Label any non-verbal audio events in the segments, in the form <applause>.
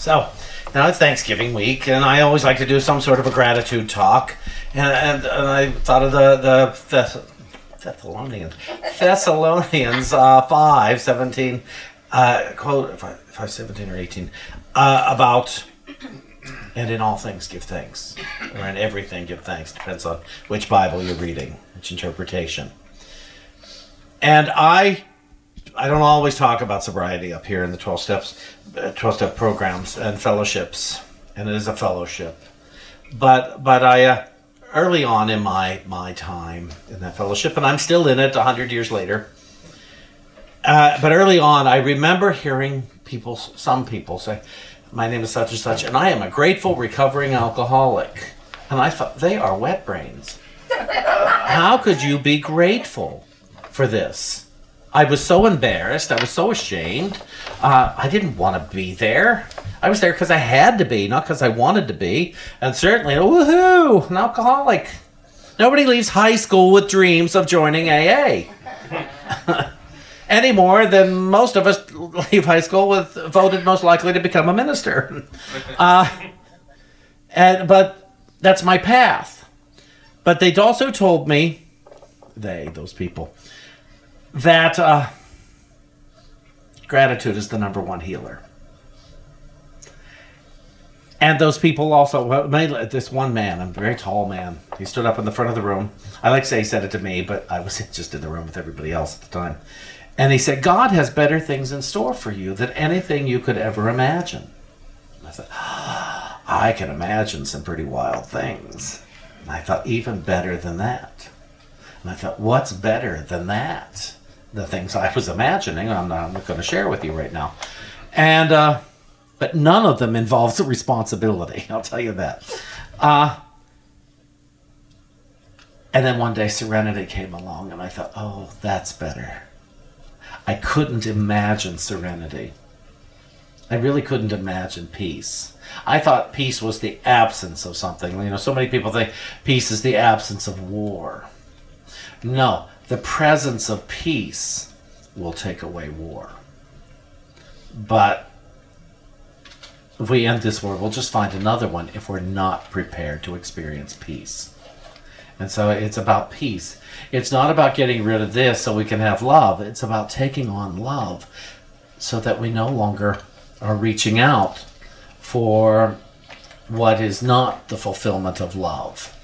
So, now it's Thanksgiving week, and I always like to do some sort of a gratitude talk. And, and, and I thought of the, the Thess- Thessalonians, Thessalonians uh, 5, 17, uh, quote, 5, 5, 17 or 18, uh, about, and in all things give thanks, or in everything give thanks, depends on which Bible you're reading, which interpretation. And I I don't always talk about sobriety up here in the 12 steps, uh, 12 step programs and fellowships, and it is a fellowship. But but I uh, early on in my my time in that fellowship, and I'm still in it 100 years later. Uh, but early on, I remember hearing people, some people say, "My name is such and such, and I am a grateful recovering alcoholic." And I thought they are wet brains. How could you be grateful for this? I was so embarrassed. I was so ashamed. Uh, I didn't want to be there. I was there because I had to be, not because I wanted to be. And certainly, woohoo, an alcoholic. Nobody leaves high school with dreams of joining AA. <laughs> Any more than most of us leave high school with voted most likely to become a minister. <laughs> Uh, and but that's my path. But they'd also told me, they, those people, that uh, gratitude is the number one healer. And those people also, well, this one man, a very tall man, he stood up in the front of the room. I like to say he said it to me, but I was <laughs> just in the room with everybody else at the time. And he said, God has better things in store for you than anything you could ever imagine. And I said, I can imagine some pretty wild things. And I thought, even better than that. And I thought, what's better than that? The things I was imagining, I'm not, not going to share with you right now. And, uh, but none of them involves a responsibility, <laughs> I'll tell you that. Uh, and then one day Serenity came along, and I thought, oh, that's better. I couldn't imagine serenity. I really couldn't imagine peace. I thought peace was the absence of something. You know, so many people think peace is the absence of war. No, the presence of peace will take away war. But if we end this war, we'll just find another one if we're not prepared to experience peace. And so it's about peace. It's not about getting rid of this so we can have love. It's about taking on love so that we no longer are reaching out for what is not the fulfillment of love.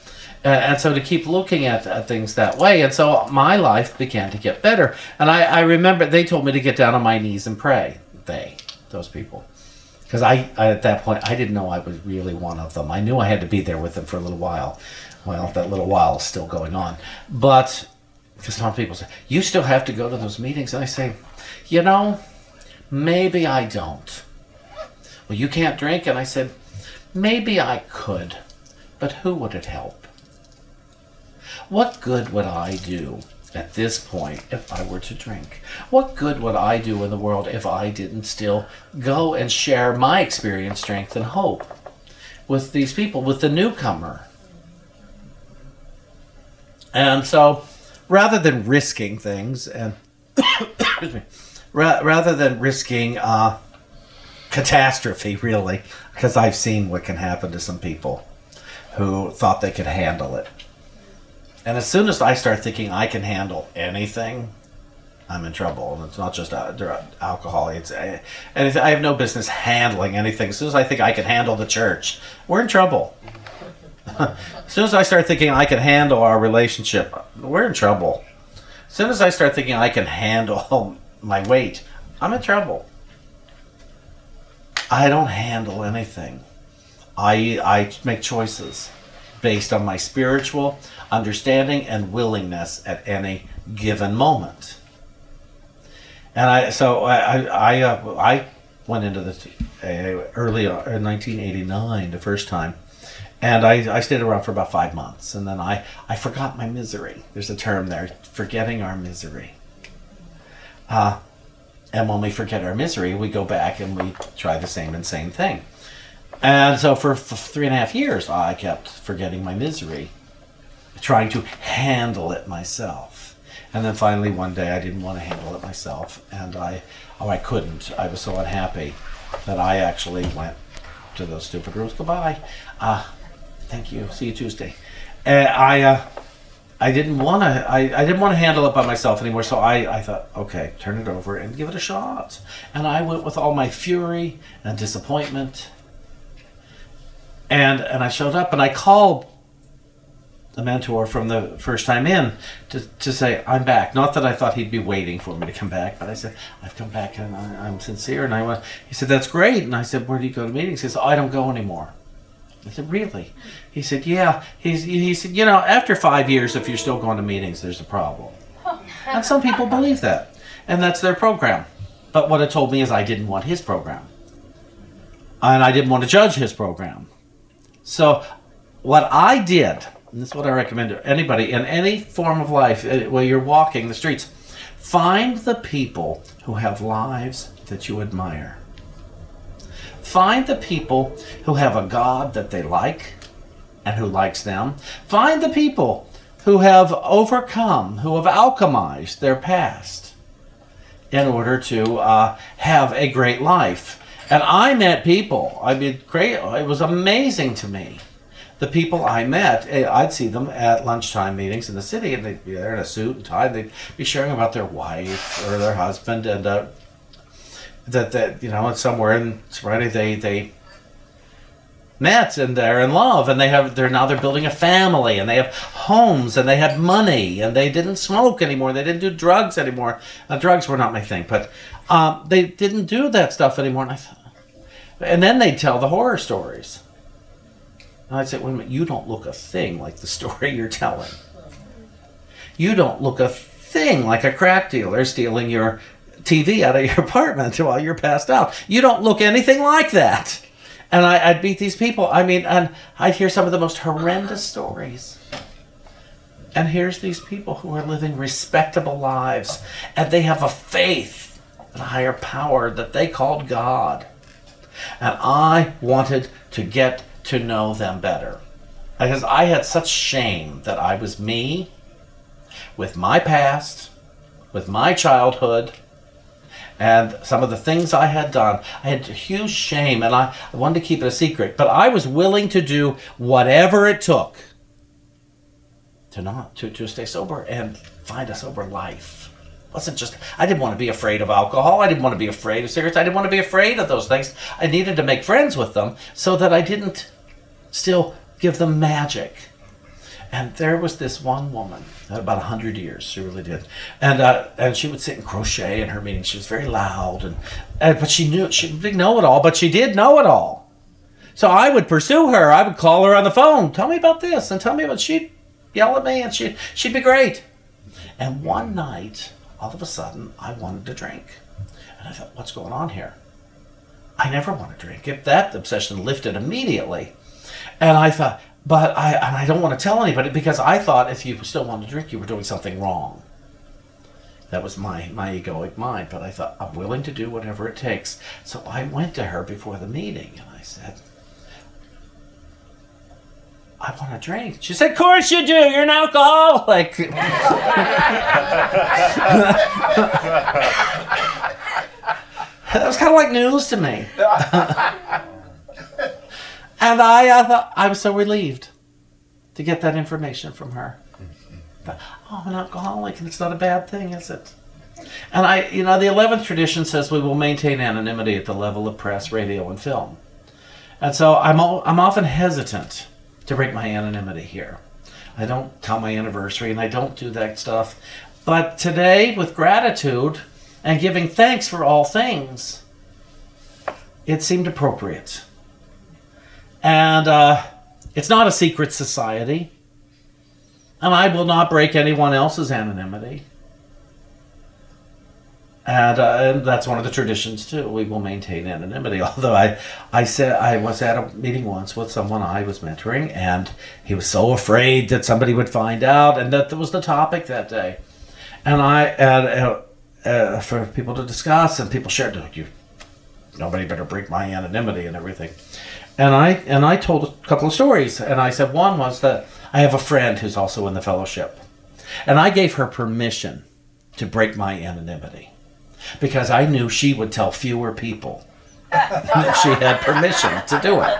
Uh, and so to keep looking at, things that way. And so my life began to get better. And I, I remember they told me to get down on my knees and pray. They, those people. Because I, I, at that point, I didn't know I was really one of them. I knew I had to be there with them for a little while. Well, that little while is still going on. But, because some people say, you still have to go to those meetings. And I say, you know, maybe I don't. Well, you can't drink. And I said, maybe I could. But who would it help? What good would I do at this point if I were to drink? What good would I do in the world if I didn't still go and share my experience, strength, and hope with these people, with the newcomer? And so, rather than risking things, and <coughs> me, ra- rather than risking uh, catastrophe, really, because I've seen what can happen to some people who thought they could handle it. And as soon as I start thinking I can handle anything, I'm in trouble. And it's not just uh, alcohol. It's uh, anything. I have no business handling anything. As soon as I think I can handle the church, we're in trouble. <laughs> as soon as I start thinking I can handle our relationship, we're in trouble. As soon as I start thinking I can handle <laughs> my weight, I'm in trouble. I don't handle anything. I I make choices based on my spiritual understanding and willingness at any given moment. And I so I I uh, I went into this uh, early in 1989 the first time. And I, I stayed around for about five months, and then I, I forgot my misery. There's a term there, forgetting our misery. Uh, and when we forget our misery, we go back and we try the same insane thing. And so for, three and a half years, I kept forgetting my misery, trying to handle it myself. And then finally, one day, I didn't want to handle it myself, and I, oh, I couldn't. I was so unhappy that I actually went to those stupid rules. Goodbye. Uh, thank you. See you Tuesday. And I, uh, I didn't want to. I, I didn't want to handle it by myself anymore. So I, I thought, okay, turn it over and give it a shot. And I went with all my fury and disappointment. And and I showed up and I called the mentor from the first time in to, to say I'm back. Not that I thought he'd be waiting for me to come back, but I said I've come back and I, am sincere. And I went. He said that's great. And I said where do you go to meetings? He said I don't go anymore. I said really? He said yeah. He's, he said you know after five years if you're still going to meetings there's a problem. And some people believe that, and that's their program. But what it told me is I didn't want his program, and I didn't want to judge his program. So what I did and this is what I recommend to anybody in any form of life uh, where you're walking the streets. Find the people who have lives that you admire. Find the people who have a God that they like and who likes them. Find the people who have overcome, who have alchemized their past in order to uh, have a great life. And I met people. I mean, great. It was amazing to me the people I met, eh, I'd see them at lunchtime meetings in the city, and they'd be there in a suit and tie. And they'd be sharing about their wife or their husband, and uh, that that you know, somewhere in Serenity, they they met and they're in love, and they have they're now they're building a family, and they have homes, and they had money, and they didn't smoke anymore, they didn't do drugs anymore. Uh, drugs were not my thing, but um, they didn't do that stuff anymore. And I thought, and then they'd tell the horror stories and I'd say, wait a minute, you don't look a thing like the <laughs> story you're telling. You don't look a thing like a crack dealer stealing your TV out of your <laughs> apartment while you're passed out. You don't look anything like that. And I, would meet these people. I mean, and I'd hear some of the most horrendous stories. And here's these people who are living respectable lives, and they have a faith in a higher power that they called God. And I wanted to get to know them better. Because I had such shame that I was me with my past, with my childhood, and some of the things I had done. I had huge shame and I wanted to keep it a secret, but I was willing to do whatever it took to not to, to stay sober and find a sober life. It wasn't just I didn't want to be afraid of alcohol. I didn't want to be afraid of cigarettes. I didn't want to be afraid of those things. I needed to make friends with them so that I didn't still give them magic. And there was this one woman, about a hundred years, she really did, and uh, and she would sit and crochet in her meetings. She was very loud, and, and but she knew she didn't know it all, but she did know it all. So I would pursue her. I would call her on the phone. Tell me about this, and tell me about. She'd yell at me, and she she'd be great. And one night, all of a sudden, I wanted to drink, and I thought, what's going on here? I never want to drink. If that obsession lifted immediately, and I thought, but I and I don't want to tell anybody because I thought if you still wanted to drink, you were doing something wrong. That was my my egoic mind. But I thought I'm willing to do whatever it takes. So I went to her before the meeting and I said, I want a drink. She said, Of course you do. You're an alcoholic. <laughs> that was kind of like news to me. <laughs> And I, I thought I was so relieved to get that information from her. But, oh, I'm an alcoholic, and it's not a bad thing, is it? And I, you know, the 11th tradition says we will maintain anonymity at the level of press, radio, and film. And so I'm, I'm often hesitant to break my anonymity here. I don't tell my anniversary and I don't do that stuff. But today, with gratitude and giving thanks for all things, it seemed appropriate. And uh, it's not a secret society. And I will not break anyone else's anonymity. And, uh, and, that's one of the traditions too. We will maintain anonymity. <laughs> Although I, I said I was at a meeting once with someone I was mentoring, and he was so afraid that somebody would find out, and that was the topic that day. And I and uh, uh, for people to discuss, and people shared, like you, nobody better break my anonymity and everything and I and I told a couple of stories, and I said one was that I have a friend who's also in the fellowship, and I gave her permission to break my anonymity because I knew she would tell fewer people <laughs> she had permission to do it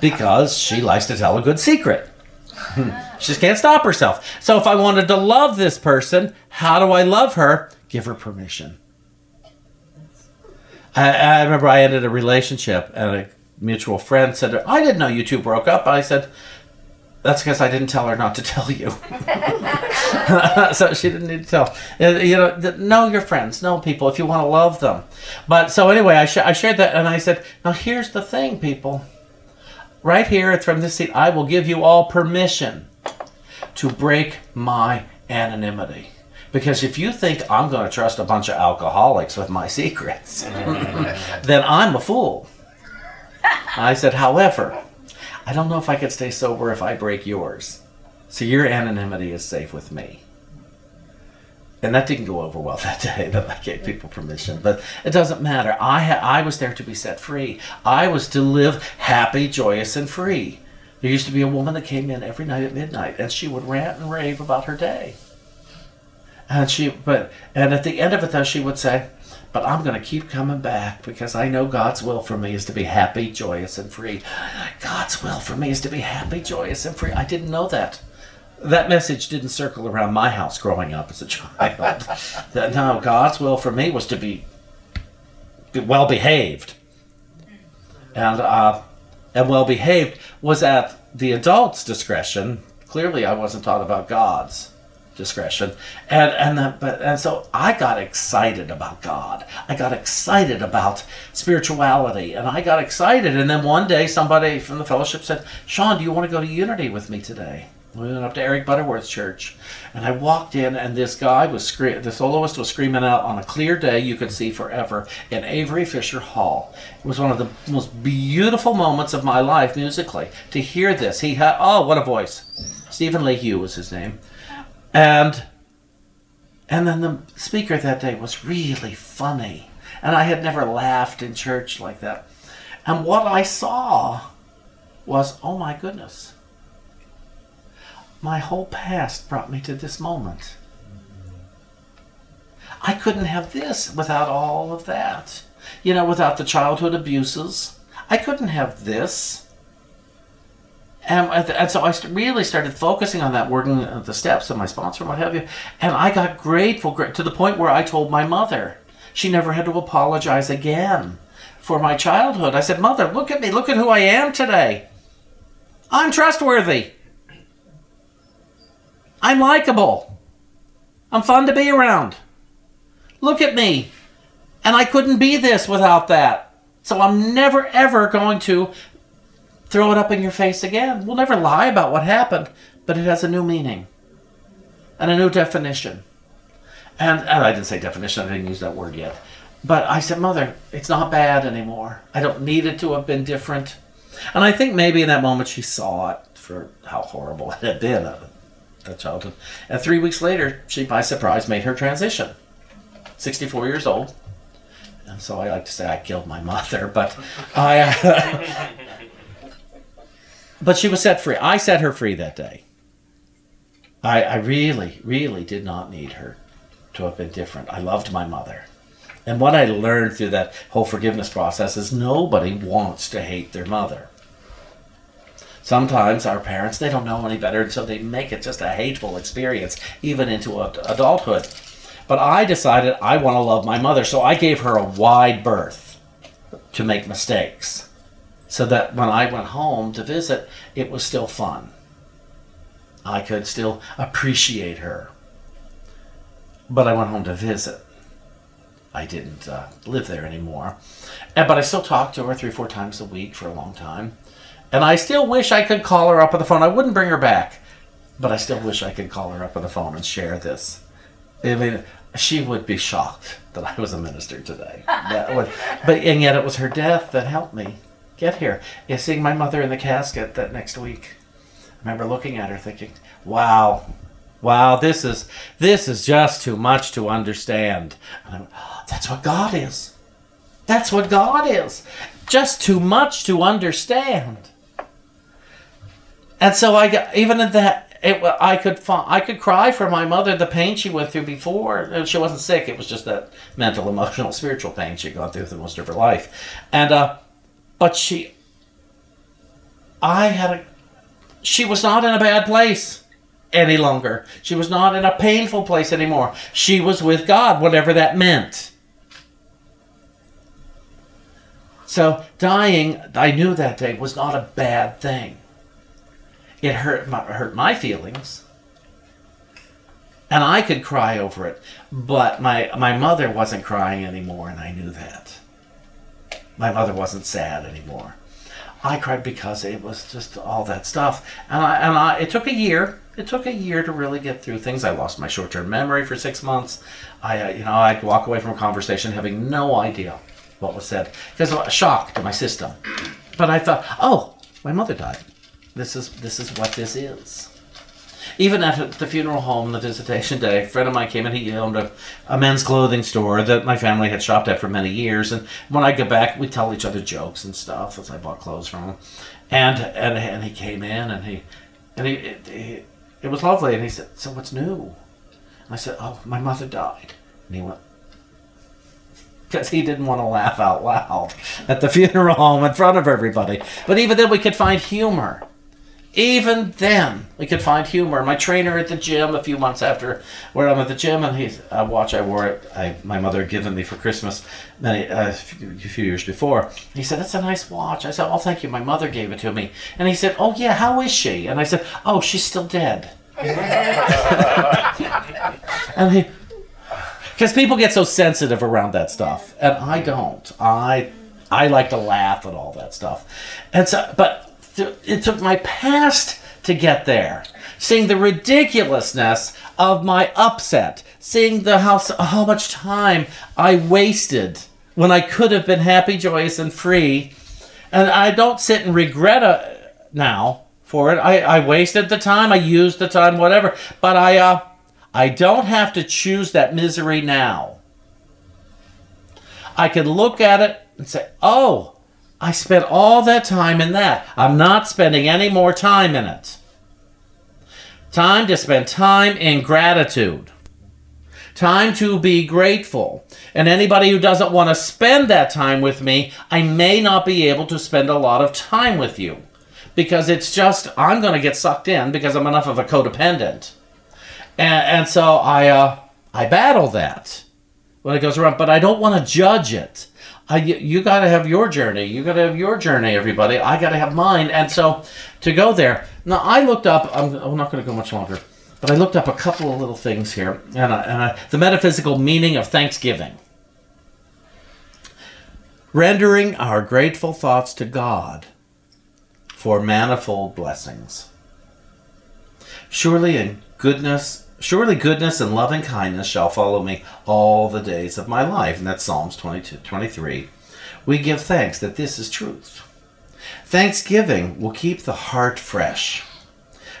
because she likes to tell a good secret. <laughs> she just can't stop herself. So if I wanted to love this person, how do I love her? Give her permission. I, I remember I ended a relationship and a mutual friend said, I didn't know you two broke up. I said, that's because I didn't tell her not to tell you. <laughs> so she didn't need to tell. Uh, you know, know your friends, know people if you want to love them. But so anyway, I, sh- I shared that and I said, now here's the thing, people. Right here it's from this seat, I will give you all permission to break my anonymity. Because if you think I'm going to trust a bunch of alcoholics with my secrets, <laughs> then I'm a fool. I said, however, I don't know if I could stay sober if I break yours. So your anonymity is safe with me. And that didn't go over well <laughs> that day that I gave people permission, but it doesn't matter. I ha- I was there to be set free. I was to live happy, joyous, and free. There used to be a woman that came in every night at midnight, and she would rant and rave about her day. And she, but, and at the end of it, though, she would say, but I'm going to keep coming back because I know God's will for me is to be happy, joyous, and free. God's will for me is to be happy, joyous, and free. I didn't know that. That message didn't circle around my house growing up as a child. <laughs> that no, God's will for me was to be well behaved, and uh, and well behaved was at the adult's discretion. Clearly, I wasn't taught about God's discretion. And and but and so I got excited about God. I got excited about spirituality, and I got excited. And then one day, somebody from the fellowship said, "Sean, do you want to go to Unity with me today?" We went up to Eric Butterworth's church, and I walked in, and this guy was scre- the soloist was screaming out on a clear day you could see forever in Avery Fisher Hall. It was one of the most beautiful moments of my life musically to hear this. He had oh, what a voice! Stephen Leahy was his name and and then the speaker that day was really funny. And I had never laughed in church like that. And what I saw was, oh my goodness. My whole past brought me to this moment. I couldn't have this without all of that. You know, without the childhood abuses. I couldn't have this and, and so I really started focusing on that, working the steps of my sponsor and what have you. And I got grateful to the point where I told my mother. She never had to apologize again for my childhood. I said, Mother, look at me. Look at who I am today. I'm trustworthy. I'm likable. I'm fun to be around. Look at me. And I couldn't be this without that. So I'm never ever going to throw it up in your face again. We'll never lie about what happened, but it has a new meaning and a new definition. And, and I didn't say definition, I didn't use that word yet. But I said, Mother, it's not bad anymore. I don't need it to have been different. And I think maybe in that moment she saw it for how horrible it had been, uh, a, a childhood. And three weeks later, she, by surprise, made her transition. 64 years old. And so I like to say I killed my mother, but I. <laughs> <laughs> But she was set free. I set her free that day. I, I really, really did not need her to have been different. I loved my mother. And what I learned through that whole forgiveness process is nobody wants to hate their mother. Sometimes our parents, they don't know any better, and so they make it just a hateful experience, even into adulthood. But I decided I want to love my mother, so I gave her a wide berth to make mistakes so that when I went home to visit, it was still fun. I could still appreciate her. But I went home to visit. I didn't uh, live there anymore. And, but I still talked to her three, four times a week for a long time. And I still wish I could call her up on the phone. I wouldn't bring her back, but I still wish I could call her up on the phone and share this. I mean, she would be shocked that I was a minister today. Would, but and yet it was her death that helped me get here. Yeah, seeing my mother in the casket that next week. I remember looking at her thinking, wow, wow, this is this is just too much to understand. Went, oh, that's what God is. That's what God is. Just too much to understand. And so I got even in that it, I could I could cry for my mother the pain she went through before. She wasn't sick. It was just that mental, emotional, spiritual pain she'd gone through through most of her life. And uh, but she, I had a, she was not in a bad place any longer. She was not in a painful place anymore. She was with God, whatever that meant. So dying, I knew that day was not a bad thing. It hurt my, hurt my feelings, and I could cry over it. But my my mother wasn't crying anymore, and I knew that. My mother wasn't sad anymore. I cried because it was just all that stuff, and I and I. It took a year. It took a year to really get through things. I lost my short-term memory for six months. I, uh, you know, I'd walk away from a conversation having no idea what was said because a shock to my system. But I thought, oh, my mother died. This is this is what this is. Even at the funeral home, the visitation day, a friend of mine came and he owned a, a men's clothing store that my family had shopped at for many years. And when I get back, we tell each other jokes and stuff as I bought clothes from him. And and, and he came in and he and he it, he it was lovely. And he said, "So what's new?" And I said, "Oh, my mother died." And he went, because he didn't want to laugh out loud <laughs> at the funeral home in front of everybody. But even then, we could find humor. Even then, we could find humor. My trainer at the gym, a few months after where I'm at the gym, and he's a watch I wore it. I, my mother had given me for Christmas many uh, a few, years before. He said, "That's a nice watch." I said, "Oh, thank you. My mother gave it to me." And he said, "Oh yeah, how is she?" And I said, "Oh, she's still dead." <laughs> and he, because people get so sensitive around that stuff and i don't i i like to laugh at all that stuff and so but it took my past to get there. Seeing the ridiculousness of my upset. Seeing the how how much time i wasted when i could have been happy joyous and free. And i don't sit and regret it now for it. I i wasted the time i used the time whatever. But i uh I don't have to choose that misery now. I can look at it and say, oh, I spent all that time in that. I'm not spending any more time in it. Time to spend time in gratitude. Time to be grateful. And anybody who doesn't want to spend that time with me, I may not be able to spend a lot of time with you. Because it's just, I'm going to get sucked in because I'm enough of a codependent and, and so I uh, I battle that when it goes around, but I don't want to judge it. I, you, got to have your journey. You got to have your journey, everybody. I got to have mine. And so to go there, now I looked up. I'm, I'm not going to go much longer, but I looked up a couple of little things here, and, I, and I, the metaphysical meaning of Thanksgiving. Rendering our grateful thoughts to God for manifold blessings. Surely in goodness Surely goodness and loving kindness shall follow me all the days of my life. And that's Psalms 22, 23. We give thanks that this is truth. Thanksgiving will keep the heart fresh.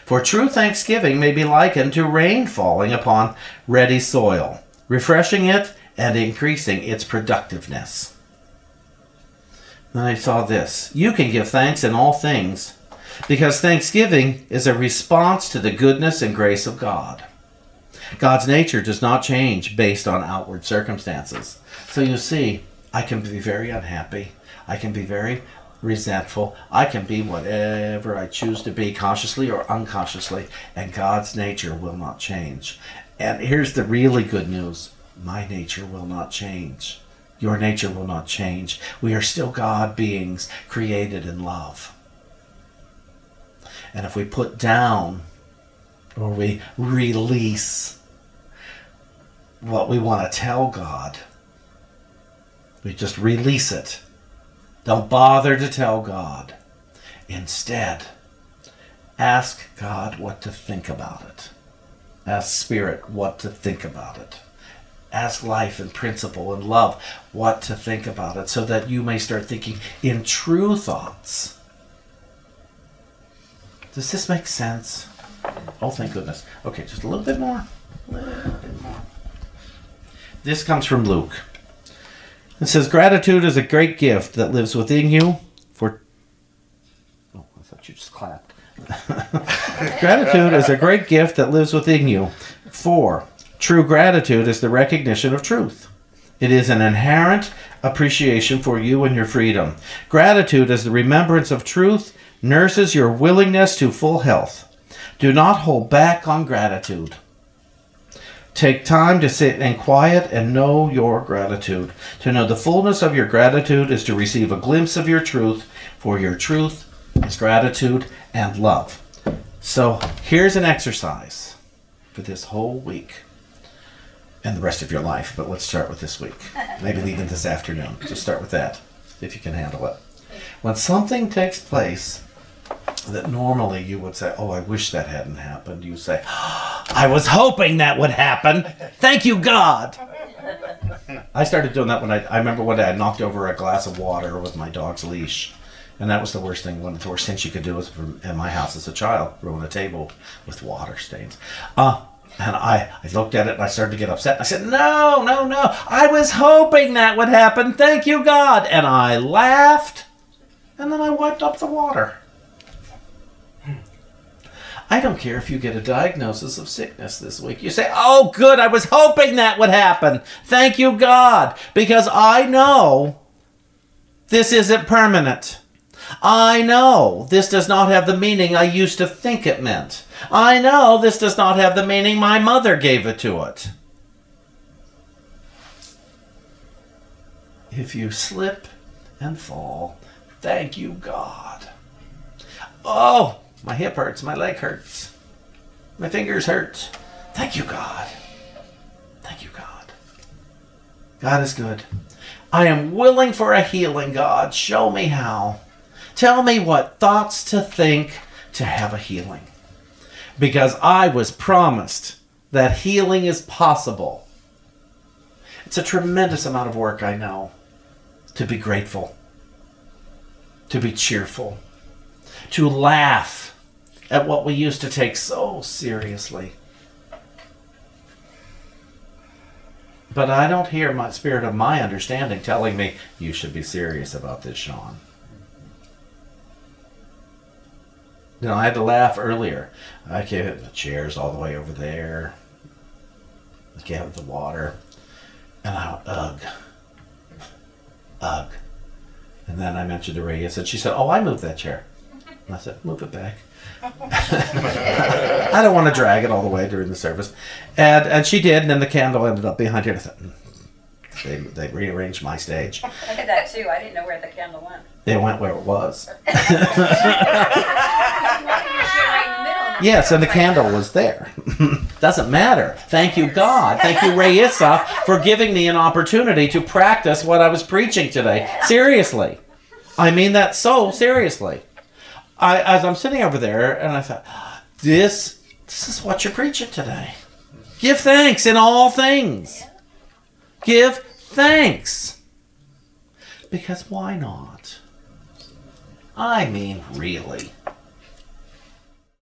For true thanksgiving may be likened to rain falling upon ready soil, refreshing it and increasing its productiveness. Then I saw this. You can give thanks in all things, because thanksgiving is a response to the goodness and grace of God. God's nature does not change based on outward circumstances. So you see, I can be very unhappy. I can be very resentful. I can be whatever I choose to be, consciously or unconsciously, and God's nature will not change. And here's the really good news my nature will not change. Your nature will not change. We are still God beings created in love. And if we put down or we release what we want to tell God. We just release it. Don't bother to tell God. Instead, ask God what to think about it. Ask Spirit what to think about it. Ask life and principle and love what to think about it so that you may start thinking in true thoughts. Does this make sense? Oh, thank goodness. Okay, just a little bit more. A little bit more. This comes from Luke. It says, Gratitude is a great gift that lives within you for. Oh, I thought you just clapped. <laughs> gratitude is a great gift that lives within you. Four, true gratitude is the recognition of truth. It is an inherent appreciation for you and your freedom. Gratitude is the remembrance of truth, nurses your willingness to full health. Do not hold back on gratitude. Take time to sit in quiet and know your gratitude. To know the fullness of your gratitude is to receive a glimpse of your truth, for your truth is gratitude and love. So here's an exercise for this whole week and the rest of your life, but let's start with this week. Maybe even this afternoon. Just start with that, if you can handle it. When something takes place that normally you would say, Oh, I wish that hadn't happened, you say, I was hoping that would happen. Thank you, God. I started doing that when I, I remember one day I knocked over a glass of water with my dog's leash. And that was the worst thing, one of the worst things you could do was from, in my house as a child, ruin a table with water stains. Uh, and I, I looked at it and I started to get upset. I said, No, no, no. I was hoping that would happen. Thank you, God. And I laughed. And then I wiped up the water. I don't care if you get a diagnosis of sickness this week. You say, Oh, good. I was hoping that would happen. Thank you, God. Because I know this isn't permanent. I know this does not have the meaning I used to think it meant. I know this does not have the meaning my mother gave it to it. If you slip and fall, thank you, God. Oh, my hip hurts, my leg hurts, my fingers hurt. Thank you, God. Thank you, God. God is good. I am willing for a healing, God. Show me how. Tell me what thoughts to think to have a healing. Because I was promised that healing is possible. It's a tremendous amount of work, I know, to be grateful, to be cheerful, to laugh at what we used to take so seriously. But I don't hear my spirit of my understanding telling me, you should be serious about this, Sean. You know, I had to laugh earlier. I came the chairs all the way over there. I came with the water. And I went, ugh. Ugh. And then I mentioned to Radius, and she said, Oh, I moved that chair. And I said, Move it back. I don't want to drag it all the way during the service. And and she did, and then the candle ended up behind her. And I thought, "Mm." they, they rearranged my stage. <laughs> I did that too. I didn't know where the candle went. It went where it was. Right in the middle. Yes, and the candle was there. <laughs> Doesn't matter. Thank you, God. Thank you, Rayissa, for giving me an opportunity to practice what I was preaching today. Seriously. I mean that so seriously. I, as I'm sitting over there, and I thought, this, this is what you're preaching today. Give thanks in all things. Give thanks. Because why not? I mean, really.